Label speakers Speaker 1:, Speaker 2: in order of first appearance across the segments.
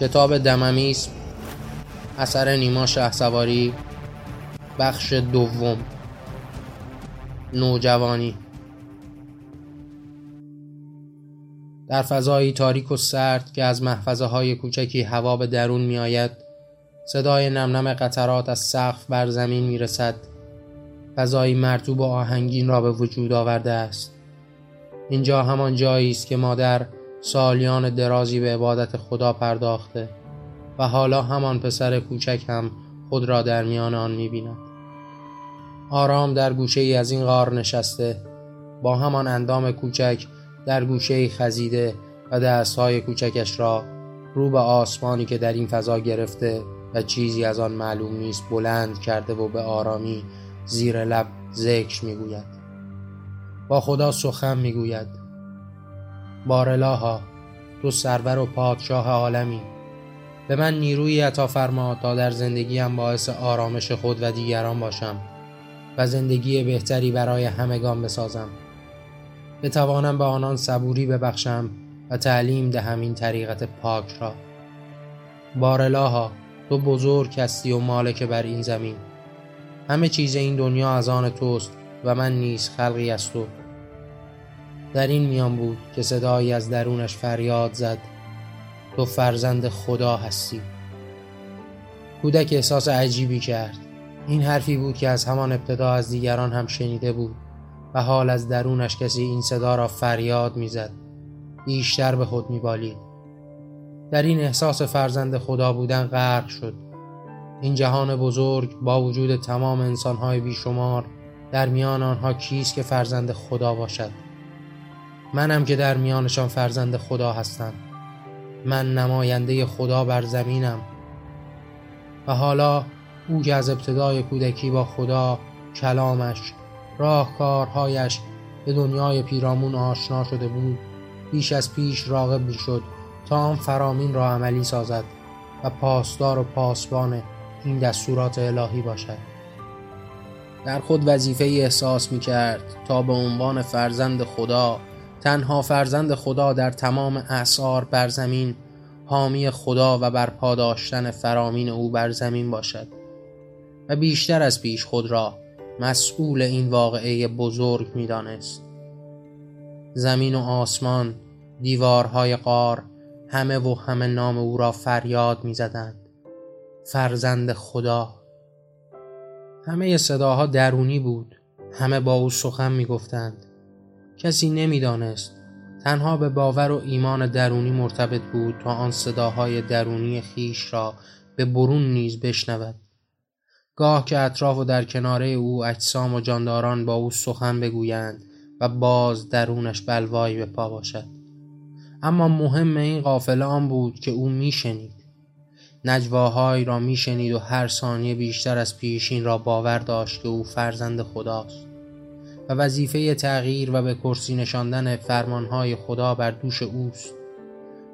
Speaker 1: کتاب دممیس اثر نیما سواری بخش دوم نوجوانی. در فضایی تاریک و سرد که از محفظه های کوچکی هوا به درون می آید صدای نمنم قطرات از سقف بر زمین می رسد فضایی مرتوب و آهنگین را به وجود آورده است. اینجا همان جایی است که مادر سالیان درازی به عبادت خدا پرداخته و حالا همان پسر کوچک هم خود را در میان آن می‌بیند. آرام در گوشه ای از این غار نشسته با همان اندام کوچک در گوشه ای خزیده و دستهای کوچکش را رو به آسمانی که در این فضا گرفته و چیزی از آن معلوم نیست بلند کرده و به آرامی زیر لب ذکر می‌گوید. با خدا سخن می‌گوید. بارلاها تو سرور و پادشاه عالمی. به من نیروی عطا فرما تا در زندگیم باعث آرامش خود و دیگران باشم و زندگی بهتری برای همگان بسازم. بتوانم به آنان صبوری ببخشم و تعلیم دهم این طریقت پاک را. بارلاها تو بزرگ هستی و مالک بر این زمین. همه چیز این دنیا از آن توست و من نیز خلقی از تو. در این میان بود که صدایی از درونش فریاد زد. تو فرزند خدا هستی. کودک احساس عجیبی کرد. این حرفی بود که از همان ابتدا از دیگران هم شنیده بود و حال از درونش کسی این صدا را فریاد می‌زد. بیشتر به خود میبالید. در این احساس فرزند خدا بودن غرق شد. این جهان بزرگ با وجود تمام انسانهای بیشمار در میان آنها کیست که فرزند خدا باشد؟ منم که در میانشان فرزند خدا هستم. من نماینده خدا بر زمینم. و حالا او که از ابتدای کودکی با خدا کلامش راهکارهایش به دنیای پیرامون آشنا شده بود بیش از پیش راغب می شد تا آن فرامین را عملی سازد و پاسدار و پاسبان این دستورات الهی باشد. در خود وظیفه احساس می کرد تا به عنوان فرزند خدا تنها فرزند خدا در تمام اعثار بر زمین حامی خدا و برپا داشتن فرامین او بر زمین باشد و بیشتر از پیش خود را مسئول این واقعه بزرگ می دانست. زمین و آسمان دیوارهای قار همه و همه نام او را فریاد می زدند. فرزند خدا همه صداها درونی بود همه با او سخن می گفتند کسی نمی‌دانست. تنها به باور و ایمان درونی مرتبط بود تا آن صداهای درونی خیش را به برون نیز بشنود. گاه که اطراف و در کناره او اجسام و جانداران با او سخن بگویند و باز درونش بلوایی به پا باشد. اما مهم این قافله آن بود که او میشنید. نجواهایی را میشنید و هر ثانیه بیشتر از پیشین را باور داشت که او فرزند خداست. و وظیفه تغییر و به کرسی نشاندن فرمانهای خدا بر دوش اوست.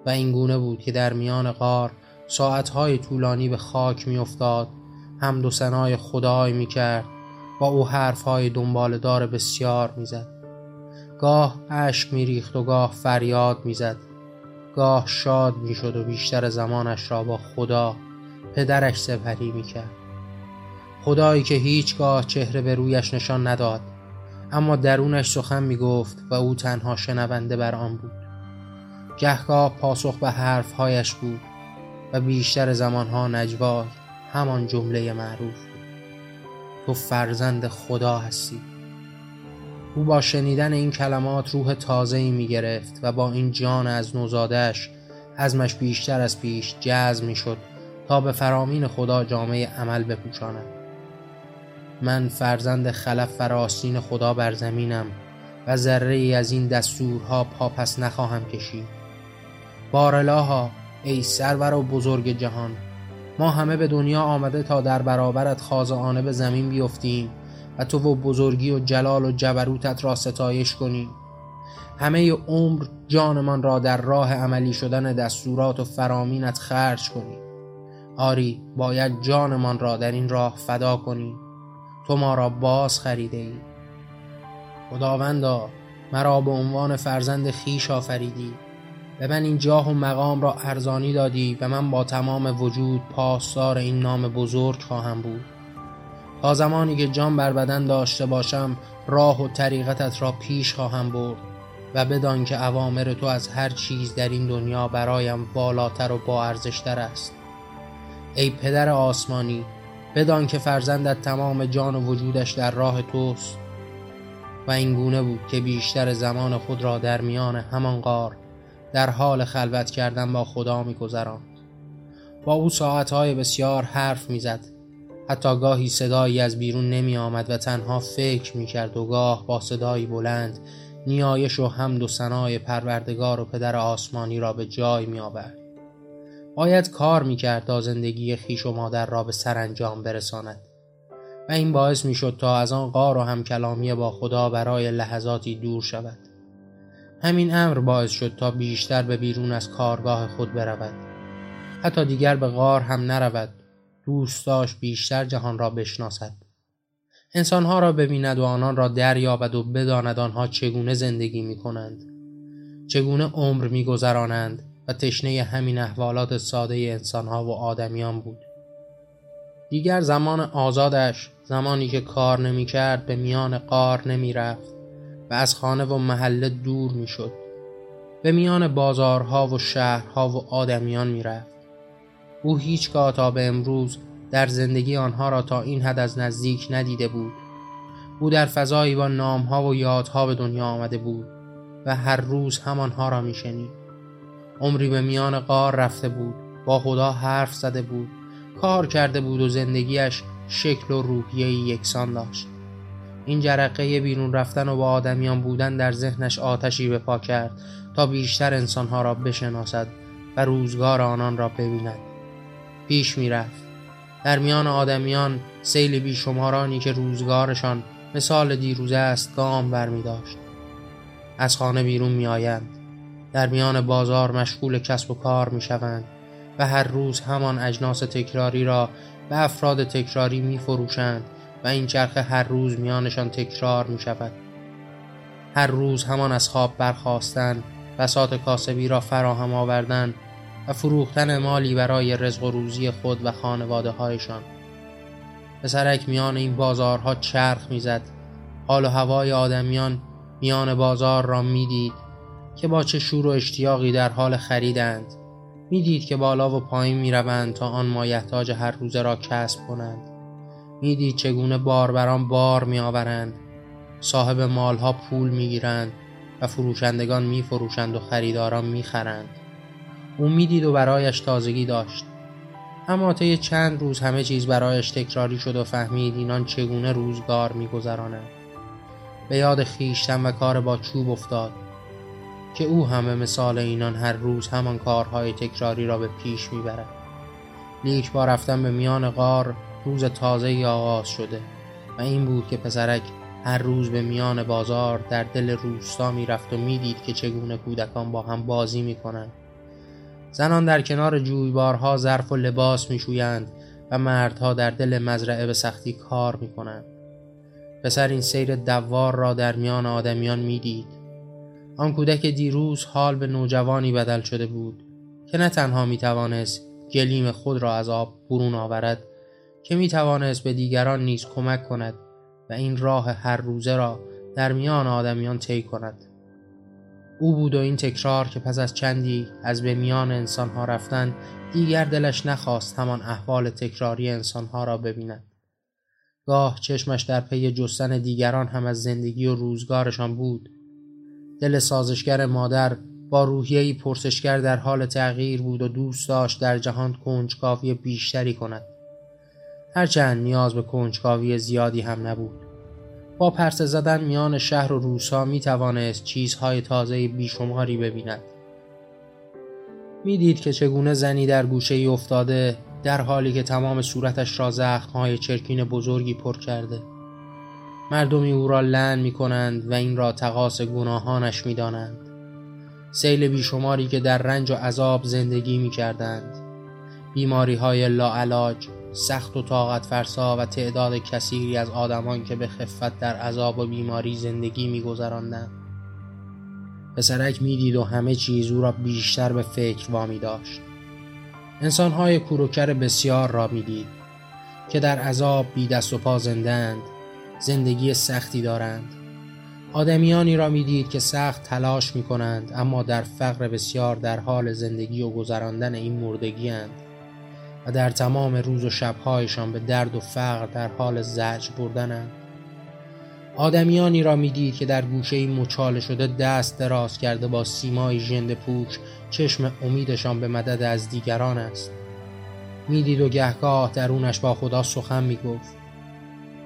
Speaker 1: و این گونه بود که در میان غار ساعتهای طولانی به خاک میافتاد حمد و ثنای خدای می‌کرد با او حرفهای دنبالدار بسیار می‌زد. گاه اشک میریخت و گاه فریاد می‌زد. گاه شاد می‌شد و بیشتر زمانش را با خدا پدرش سپری می‌کرد. خدایی که هیچگاه چهره به رویش نشان نداد اما درونش سخن می گفت و او تنها شنونده بر آن بود. گهگاه پاسخ به حرفهایش بود و بیشتر زمانها نجوا همان جمله معروف تو فرزند خدا هستی. او با شنیدن این کلمات روح تازه ای می گرفت و با این جان از نوزادش ازمش بیشتر از پیش جذب می شد تا به فرامین خدا جامعه عمل بپوشاند. من فرزند خلف و راستین خدا بر زمینم و ذره ای از این دستورها پاپس نخواهم کشید. بارلاها ای سرور و بزرگ جهان ما همه به دنیا آمده تا در برابرت خازعانه به زمین بیفتیم و تو و بزرگی و جلال و جبروتت را ستایش کنیم. همه عمر جانمان را در راه عملی شدن دستورات و فرامینت خرج کنیم. آری باید جانمان را در این راه فدا کنیم. تو ما را باز خریده ای. خداوندا مرا به عنوان فرزند خیش آفریدی به من این جاه و مقام را ارزانی دادی و من با تمام وجود پاسدار این نام بزرگ خواهم بود. تا زمانی که جان بر بدن داشته باشم راه و طریقتت را پیش خواهم برد و بدان که اوامر تو از هر چیز در این دنیا برایم بالاتر و با ارزشتر است. ای پدر آسمانی بدان که فرزندت تمام جان و وجودش در راه توست. و این گونه بود که بیشتر زمان خود را در میان همان غار در حال خلوت کردن با خدا میگذراند. با او ساعتهای بسیار حرف می‌زد. حتی گاهی صدایی از بیرون نمی آمد و تنها فکر می کرد و گاه با صدایی بلند نیایش و حمد و ثنای پروردگار و پدر آسمانی را به جای می آورد. باید کار می کرد تا زندگی خیش و مادر را به سرانجام برساند. و این باعث می شد تا از آن غار و همکلامی با خدا برای لحظاتی دور شود. همین امر باعث شد تا بیشتر به بیرون از کارگاه خود برود. حتی دیگر به غار هم نرود. دوست داشت بیشتر جهان را بشناسد. انسانها را ببیند و آنان را دریابد و بداند آنها چگونه زندگی می کنند چگونه عمر می گذرانند و تشنه همین احوالات ساده انسانها و آدمیان بود. دیگر زمان آزادش زمانی که کار نمی کرد به میان قار نمی رفت و از خانه و محله دور می شد به میان بازارها و شهرها و آدمیان می رفت او هیچگاه تا به امروز در زندگی آنها را تا این حد از نزدیک ندیده بود. او در فضایی با نامها و یادها به دنیا آمده بود و هر روز همانها را میشنید. عمری به میان قار رفته بود با خدا حرف زده بود کار کرده بود و زندگیش شکل و روحیه یکسان داشت این جرقه بیرون رفتن و با آدمیان بودن در ذهنش آتشی به پا کرد تا بیشتر انسانها را بشناسد و روزگار آنان را ببیند پیش می‌رفت در میان آدمیان سیل بیشمارانی که روزگارشان مثال دیروزه است گام بر می داشت. از خانه بیرون می آیند. در میان بازار مشغول کسب و کار می شوند و هر روز همان اجناس تکراری را به افراد تکراری می فروشند و این چرخه هر روز میانشان تکرار می شود. هر روز همان از خواب برخواستن بسات کاسبی را فراهم آوردن و فروختن مالی برای رزق و روزی خود و خانواده هایشان پسرک میان این بازارها چرخ می‌زد حال و هوای آدمیان میان بازار را می‌دید که با چه شور و اشتیاقی در حال خریدند. می‌دید که بالا و پایین می‌روند تا آن مایحتاج هر روزه را کسب کنند. می‌دید چگونه باربران بار میآورند. صاحب مالها پول می‌گیرند و فروشندگان میفروشند و خریداران می‌خرند. او می‌دید و برایش تازگی داشت. اما طی چند روز همه چیز برایش تکراری شد و فهمید اینان چگونه روزگار میگذرانند به یاد خیشتن و کار با چوب افتاد. که او همه مثال اینان هر روز همان کارهای تکراری را به پیش می‌برد. لیک با رفتن به میان غار روز تازه آغاز شده و این بود که پسرک هر روز به میان بازار در دل روستا می‌رفت و می‌دید که چگونه کودکان با هم بازی می‌کنند. زنان در کنار جویبارها ظرف و لباس میشویند و مردها در دل مزرعه به سختی کار می‌کنند. پسر این سیر دوار را در میان آدمیان می‌دید. آن کودک دیروز حال به نوجوانی بدل شده بود که نه تنها می‌توانست گلیم خود را از آب برون آورد که می‌توانست به دیگران نیز کمک کند و این راه هر روزه را در میان آدمیان طی کند. او بود و این تکرار که پس از چندی از به میان انسانها رفتن دیگر دلش نخواست همان احوال تکراری انسانها را ببیند. گاه چشمش در پی جستن دیگران هم از زندگی و روزگارشان بود. دل سازشگر مادر با روحیهی پرسشگر در حال تغییر بود و دوست داشت در جهان کنجکاوی بیشتری کند. هرچند نیاز به کنجکاوی زیادی هم نبود. با پرسه زدن میان شهر و روسا می توانست چیزهای تازه بیشماری ببیند. می‌دید که چگونه زنی در گوشه ای افتاده در حالی که تمام صورتش را زخمهای چرکین بزرگی پر کرده. مردمی او را لن می کنند و این را تقاس گناهانش می دانند. سیل بیشماری که در رنج و عذاب زندگی می کردند بیماری های لاعلاج سخت و طاقت فرسا و تعداد کثیری از آدمان که به خفت در عذاب و بیماری زندگی میگذراندند. پسرک می‌دید و همه چیز او را بیشتر به فکر وامی داشت. انسانهای کوروکر بسیار را می‌دید که در عذاب بی دست و پا زندند زندگی سختی دارند. آدمیانی را می‌دید که سخت تلاش می کنند اما در فقر بسیار در حال زندگی و گذراندن این مردگی هند و در تمام روز و شبهایشان به درد و فقر در حال زجر بردنند. آدمیانی را می‌دید که در گوشه مچاله شده دست دراز کرده با سیمای ژند پوک چشم امیدشان به مدد از دیگران است. می‌دید و گهگاه درونش با خدا سخن می‌گفت.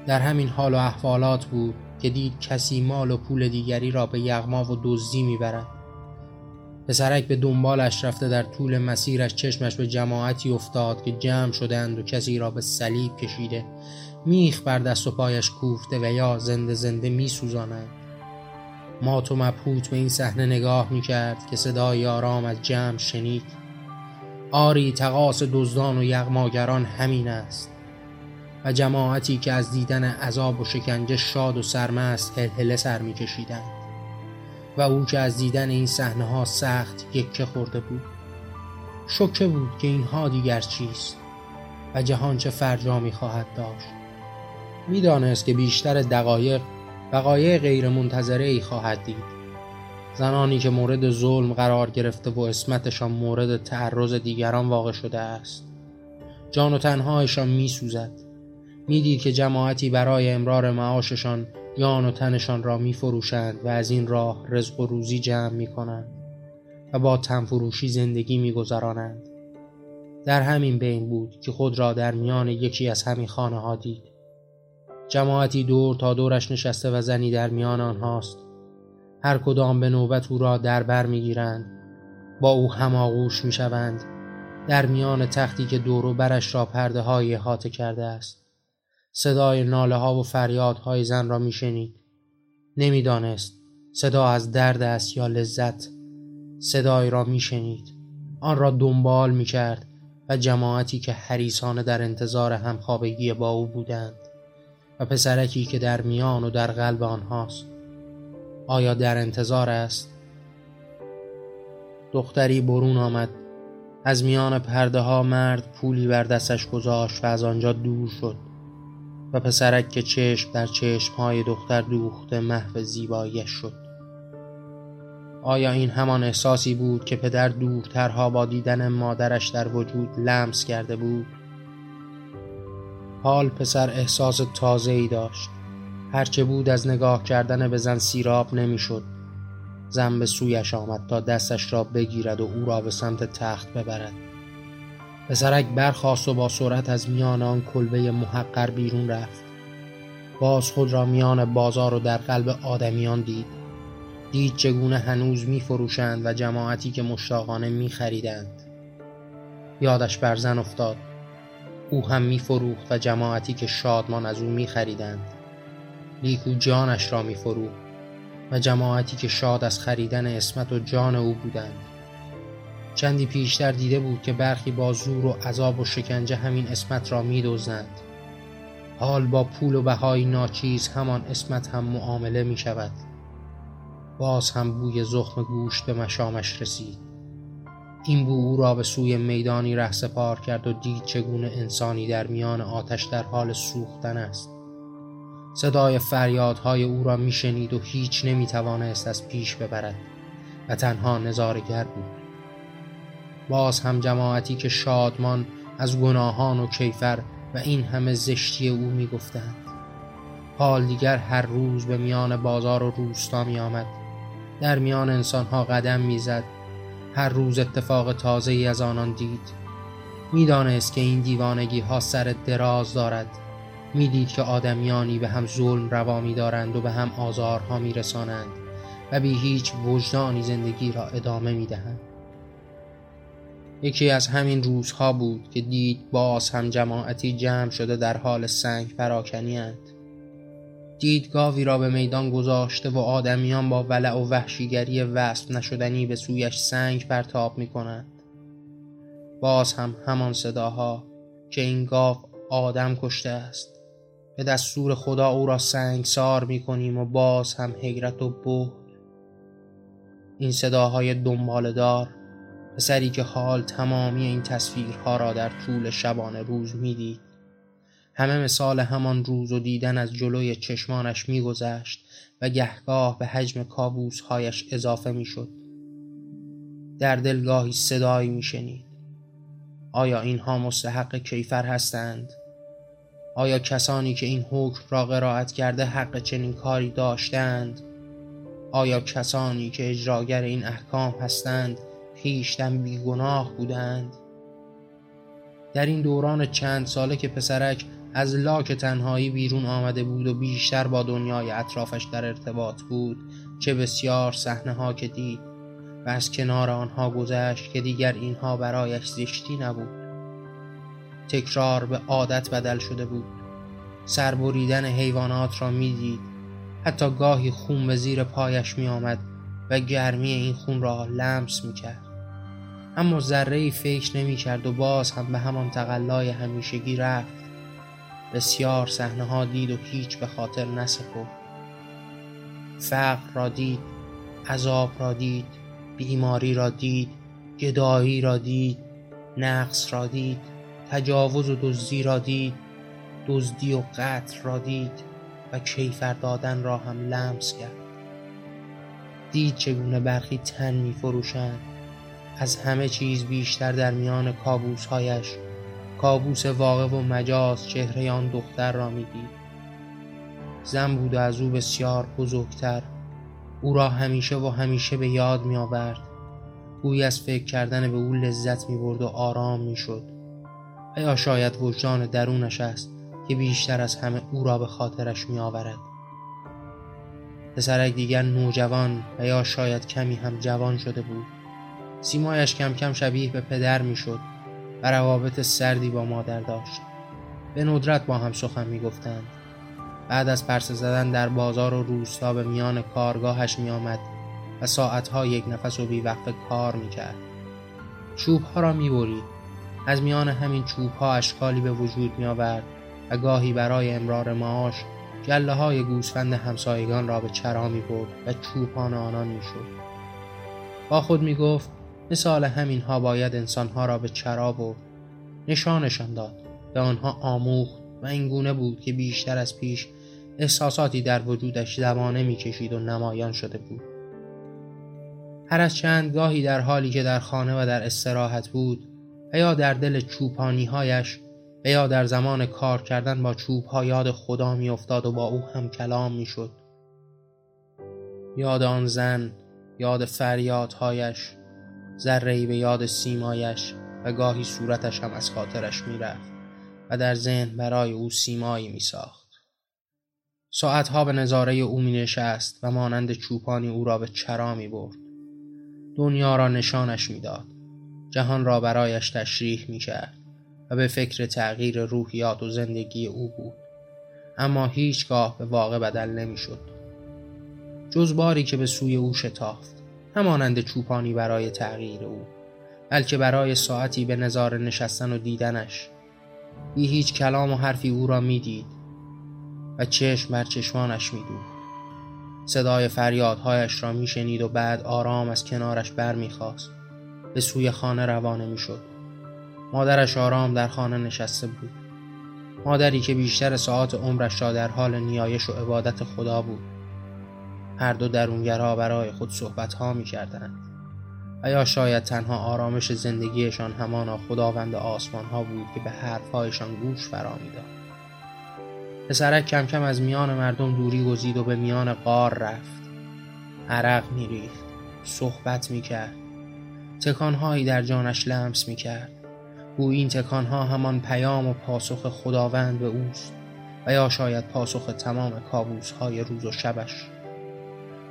Speaker 1: در همین حال و احوالات بود که دید کسی مال و پول دیگری را به یغما و دزدی می‌برد. پسرک به دنبالش رفته در طول مسیرش چشمش به جماعتی افتاد که جمع شدند و کسی را به صلیب کشیده میخ بر دست و پایش کوفته و یا زنده زنده میسوزانند مات و مبهوت به این صحنه نگاه می‌کرد که صدای آرام از جمع شنید. آری تقاس دزدان و یغماگران همین است. و جماعتی که از دیدن عذاب و شکنجه شاد و سرمست هلهله سر میکشیدند. و او که از دیدن این صحنه ها سخت یکه خورده بود شکه بود که اینها دیگر چیست و جهان چه فرجامی خواهد داشت. می‌دانست که بیشتر دقایق وقایع غیر منتظره ای خواهد دید. زنانی که مورد ظلم قرار گرفته و اسمتشان مورد تعرض دیگران واقع شده است. جان و تنهایشان می سوزد می‌دید که جماعتی برای امرار معاششان جان و تنشان را می فروشند و از این راه رزق و روزی جمع می کنند و با تنفروشی زندگی می گذرانند. در همین بین بود که خود را در میان یکی از همین خانه ها دید. جماعتی دور تا دورش نشسته و زنی در میان آنهاست. هر کدام به نوبت او را در بر می‌گیرند. با او هماغوش می‌شوند. در میان تختی که دور و برش را پرده های کرده است. صدای ناله ها و فریاد های زن را میشنید. نمی‌دانست صدا از درد است یا لذت. صدای را میشنید. آن را دنبال می‌کرد و جماعتی که حریسانه در انتظار همخوابگی با او بودند و پسرکی که در میان و در قلب آنهاست. آیا در انتظار است؟ دختری برون آمد. از میان پرده ها مرد پولی بر دستش گذاشت و از آنجا دور شد. و پسرک که چشم در چشم های دختر دوخته محو زیباییش شد. آیا این همان احساسی بود که پدر دورترها با دیدن مادرش در وجود لمس کرده بود؟ حال پسر احساس تازه ای داشت. هرچه بود از نگاه کردن به زن سیراب نمی‌شد. زن به سویش آمد تا دستش را بگیرد و او را به سمت تخت ببرد. پسرک برخاست و با سرعت از میان آن کلبه محقر بیرون رفت. باز خود را میان بازار و در قلب آدمیان دید. دید چگونه هنوز می فروشند و جماعتی که مشتاقانه می خریدند یادش بر زن افتاد. او هم می فروخت و جماعتی که شادمان از او می خریدند لیکو جانش را می فروخت و جماعتی که شاد از خریدن اسمت و جان او بودند. چندی پیشتر دیده بود که برخی با زور و عذاب و شکنجه همین اسمت را می دوزند. حال با پول و بهای ناچیز همان اسمت هم معامله می شود باز هم بوی زخم گوشت به مشامش رسید. این بو او را به سوی میدانی ره سپار کرد و دید چگونه انسانی در میان آتش در حال سوختن است. صدای فریادهای او را میشنید و هیچ نمی‌توانست از پیش ببرد و تنها نظارگر بود. باز هم جماعتی که شادمان از گناهان و کیفر و این همه زشتی او می‌گفتند. حال دیگر هر روز به میان بازار و روستا می آمد در میان انسانها قدم می‌زد. هر روز اتفاق تازه ای از آنان دید. می‌دانست که این دیوانگی ها سر دراز دارد. می‌دید که آدمیانی به هم ظلم روا دارند و به هم آزارها میرسانند و بی هیچ وجدانی زندگی را ادامه می‌دهند. یکی از همین روزها بود که دید باز هم جماعتی جمع شده در حال سنگ پراکنی دید گاوی را به میدان گذاشته و آدمیان با ولع و وحشیگری وصف نشدنی به سویش سنگ پرتاب می کنند. باز هم همان صداها که این گاو آدم کشته است. به دستور خدا او را سنگ سار می کنیم و باز هم حیرت و بهت. این صداهای دنبالدار پسری که حال تمامی این تصویرها را در طول شبانه روز می‌دید. همه مثال همان روز و دیدن از جلوی چشمانش میگذشت و گهگاه به حجم کابوسهایش اضافه می‌شد. در دلگاهی صدایی میشنید. آیا اینها مستحق کیفر هستند؟ آیا کسانی که این حکم را قرائت کرده حق چنین کاری داشتند؟ آیا کسانی که اجراگر این احکام هستند خیشتن بیگناه بودند. در این دوران چند ساله که پسرک از لاک تنهایی بیرون آمده بود و بیشتر با دنیای اطرافش در ارتباط بود چه بسیار صحنه ها که دید و از کنار آنها گذشت که دیگر اینها برایش زشتی نبود. تکرار به عادت بدل شده بود. سربریدن حیوانات را می‌دید. حتی گاهی خون به زیر پایش می آمد و گرمی این خون را لمس می کرد اما ذره فکر نمی کرد و باز هم به همان تقلای همیشگی رفت. بسیار صحنه ها دید و هیچ به خاطر نسپرد. فقر را دید عذاب را دید بیماری را دید گدایی را دید نقص را دید تجاوز و دزدی را دید دزدی و قتل را دید و کیفر دادن را هم لمس کرد. دید چگونه برخی تن می فروشند از همه چیز بیشتر در میان کابوسهایش. کابوس واقع و مجاز چهره آن دختر را می‌دید. زن بود و از او بسیار بزرگتر. او را همیشه و همیشه به یاد می آورد گویی از فکر کردن به او لذت می برد و آرام می شد یا شاید وجدان درونش است که بیشتر از همه او را به خاطرش می آورد پسرک دیگر نوجوان و یا شاید کمی هم جوان شده بود. سیمایش کم کم شبیه به پدر می شد و روابط سردی با مادر داشت. به ندرت با هم سخن می گفتند بعد از پرسه زدن در بازار و روستا به میان کارگاهش می آمد و ساعتها یک نفس و بیوقف کار می کرد چوب ها را می برید. از میان همین چوب ها اشکالی به وجود می آورد و گاهی برای امرار معاش گله های گوسفند همسایگان را به چرا می برد و چوپان آنان می شد با خود می گفت مثال همین ها باید انسان ها را به چرا برد نشانشان داد به آنها آموخت و این گونه بود که بیشتر از پیش احساساتی در وجودش زمانه می‌کشید و نمایان شده بود. هر از چند گاهی در حالی که در خانه و در استراحت بود و یا در دل چوپانی هایش و یا در زمان کار کردن با چوب ها یاد خدا میافتاد و با او هم کلام می‌شد. یاد آن زن یاد فریادهایش ذره به یاد سیمایش و گاهی صورتش هم از خاطرش می‌رفت و در ذهن برای او سیمایی می ساخت. ساعتها به نظاره او می نشست و مانند چوپانی او را به چرا می برد. دنیا را نشانش می‌داد. جهان را برایش تشریح می کرد و به فکر تغییر روحیات و زندگی او بود. اما هیچگاه به واقع بدل نمی شد. جز باری که به سوی او شتافت. همانند چوپانی برای تغییر او. بلکه برای ساعتی به نظاره نشستن و دیدنش. بی هیچ کلام و حرفی او را می‌دید و چشم بر چشمانش میدود صدای فریادهایش را میشنید و بعد آرام از کنارش بر می‌خواست به سوی خانه روانه می‌شد. مادرش آرام در خانه نشسته بود. مادری که بیشتر ساعات عمرش را در حال نیایش و عبادت خدا بود. هر دو درونگرها برای خود صحبتها می‌کردند. و یا شاید تنها آرامش زندگیشان همانا خداوند آسمان ها بود که به حرفهایشان گوش فرا می‌داد پسرک کم کم از میان مردم دوری گزید و به میان قار رفت. عرق میریخت صحبت می‌کرد. تکانهایی در جانش لمس می‌کرد. او این تکانها همان پیام و پاسخ خداوند به اوست و یا شاید پاسخ تمام کابوس های روز و شبش.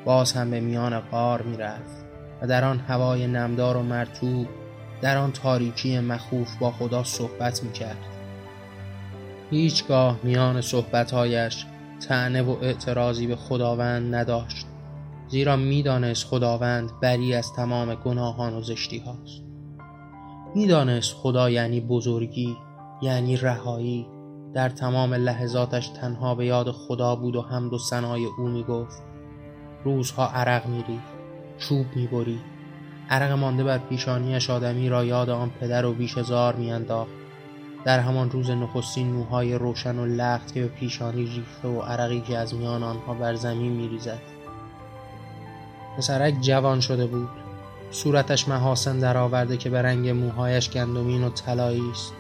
Speaker 1: باز هم به میان قار می‌رفت و در آن هوای نمدار و مرتوب در آن تاریکی مخوف با خدا صحبت می کرد هیچگاه میان صحبتهایش تعنه و اعتراضی به خداوند نداشت زیرا می‌دانست خداوند بری از تمام گناهان و زشتی هاست می‌دانست خدا یعنی بزرگی یعنی رهایی. در تمام لحظاتش تنها به یاد خدا بود و حمد و ثنای او می‌گفت. روزها عرق میریخت چوب می‌برید عرق مانده بر پیشانیش آدمی را یاد آن پدر و بیش هزار میانداخت. در همان روز نخستین موهای روشن و لخت که به پیشانی ریخته و عرقی که از میان آنها بر زمین میریزد. پسرک جوان شده بود. صورتش محاسن درآورده که به رنگ موهایش گندمین و طلایی است.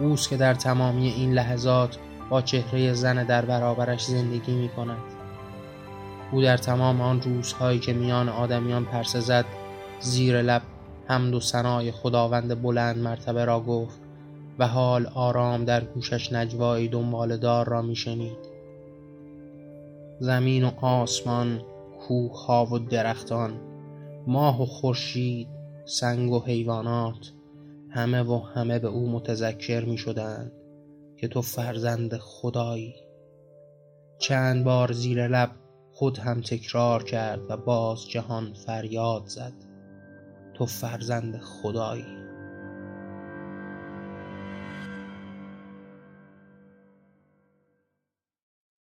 Speaker 1: اوست که در تمامی این لحظات با چهره زن در برابرش زندگی می کند او در تمام آن روزهایی که میان آدمیان پرسه زد زیر لب حمد و ثنای خداوند بلند مرتبه را گفت و حال آرام در گوشش نجوایی دنبال دار را میشنید. زمین و آسمان کوه و درختان ماه و خورشید سنگ و حیوانات همه و همه به او متذکر می شدند که تو فرزند خدایی. چند بار زیر لب خود هم تکرار کرد و باز جهان فریاد زد. تو فرزند خدایی.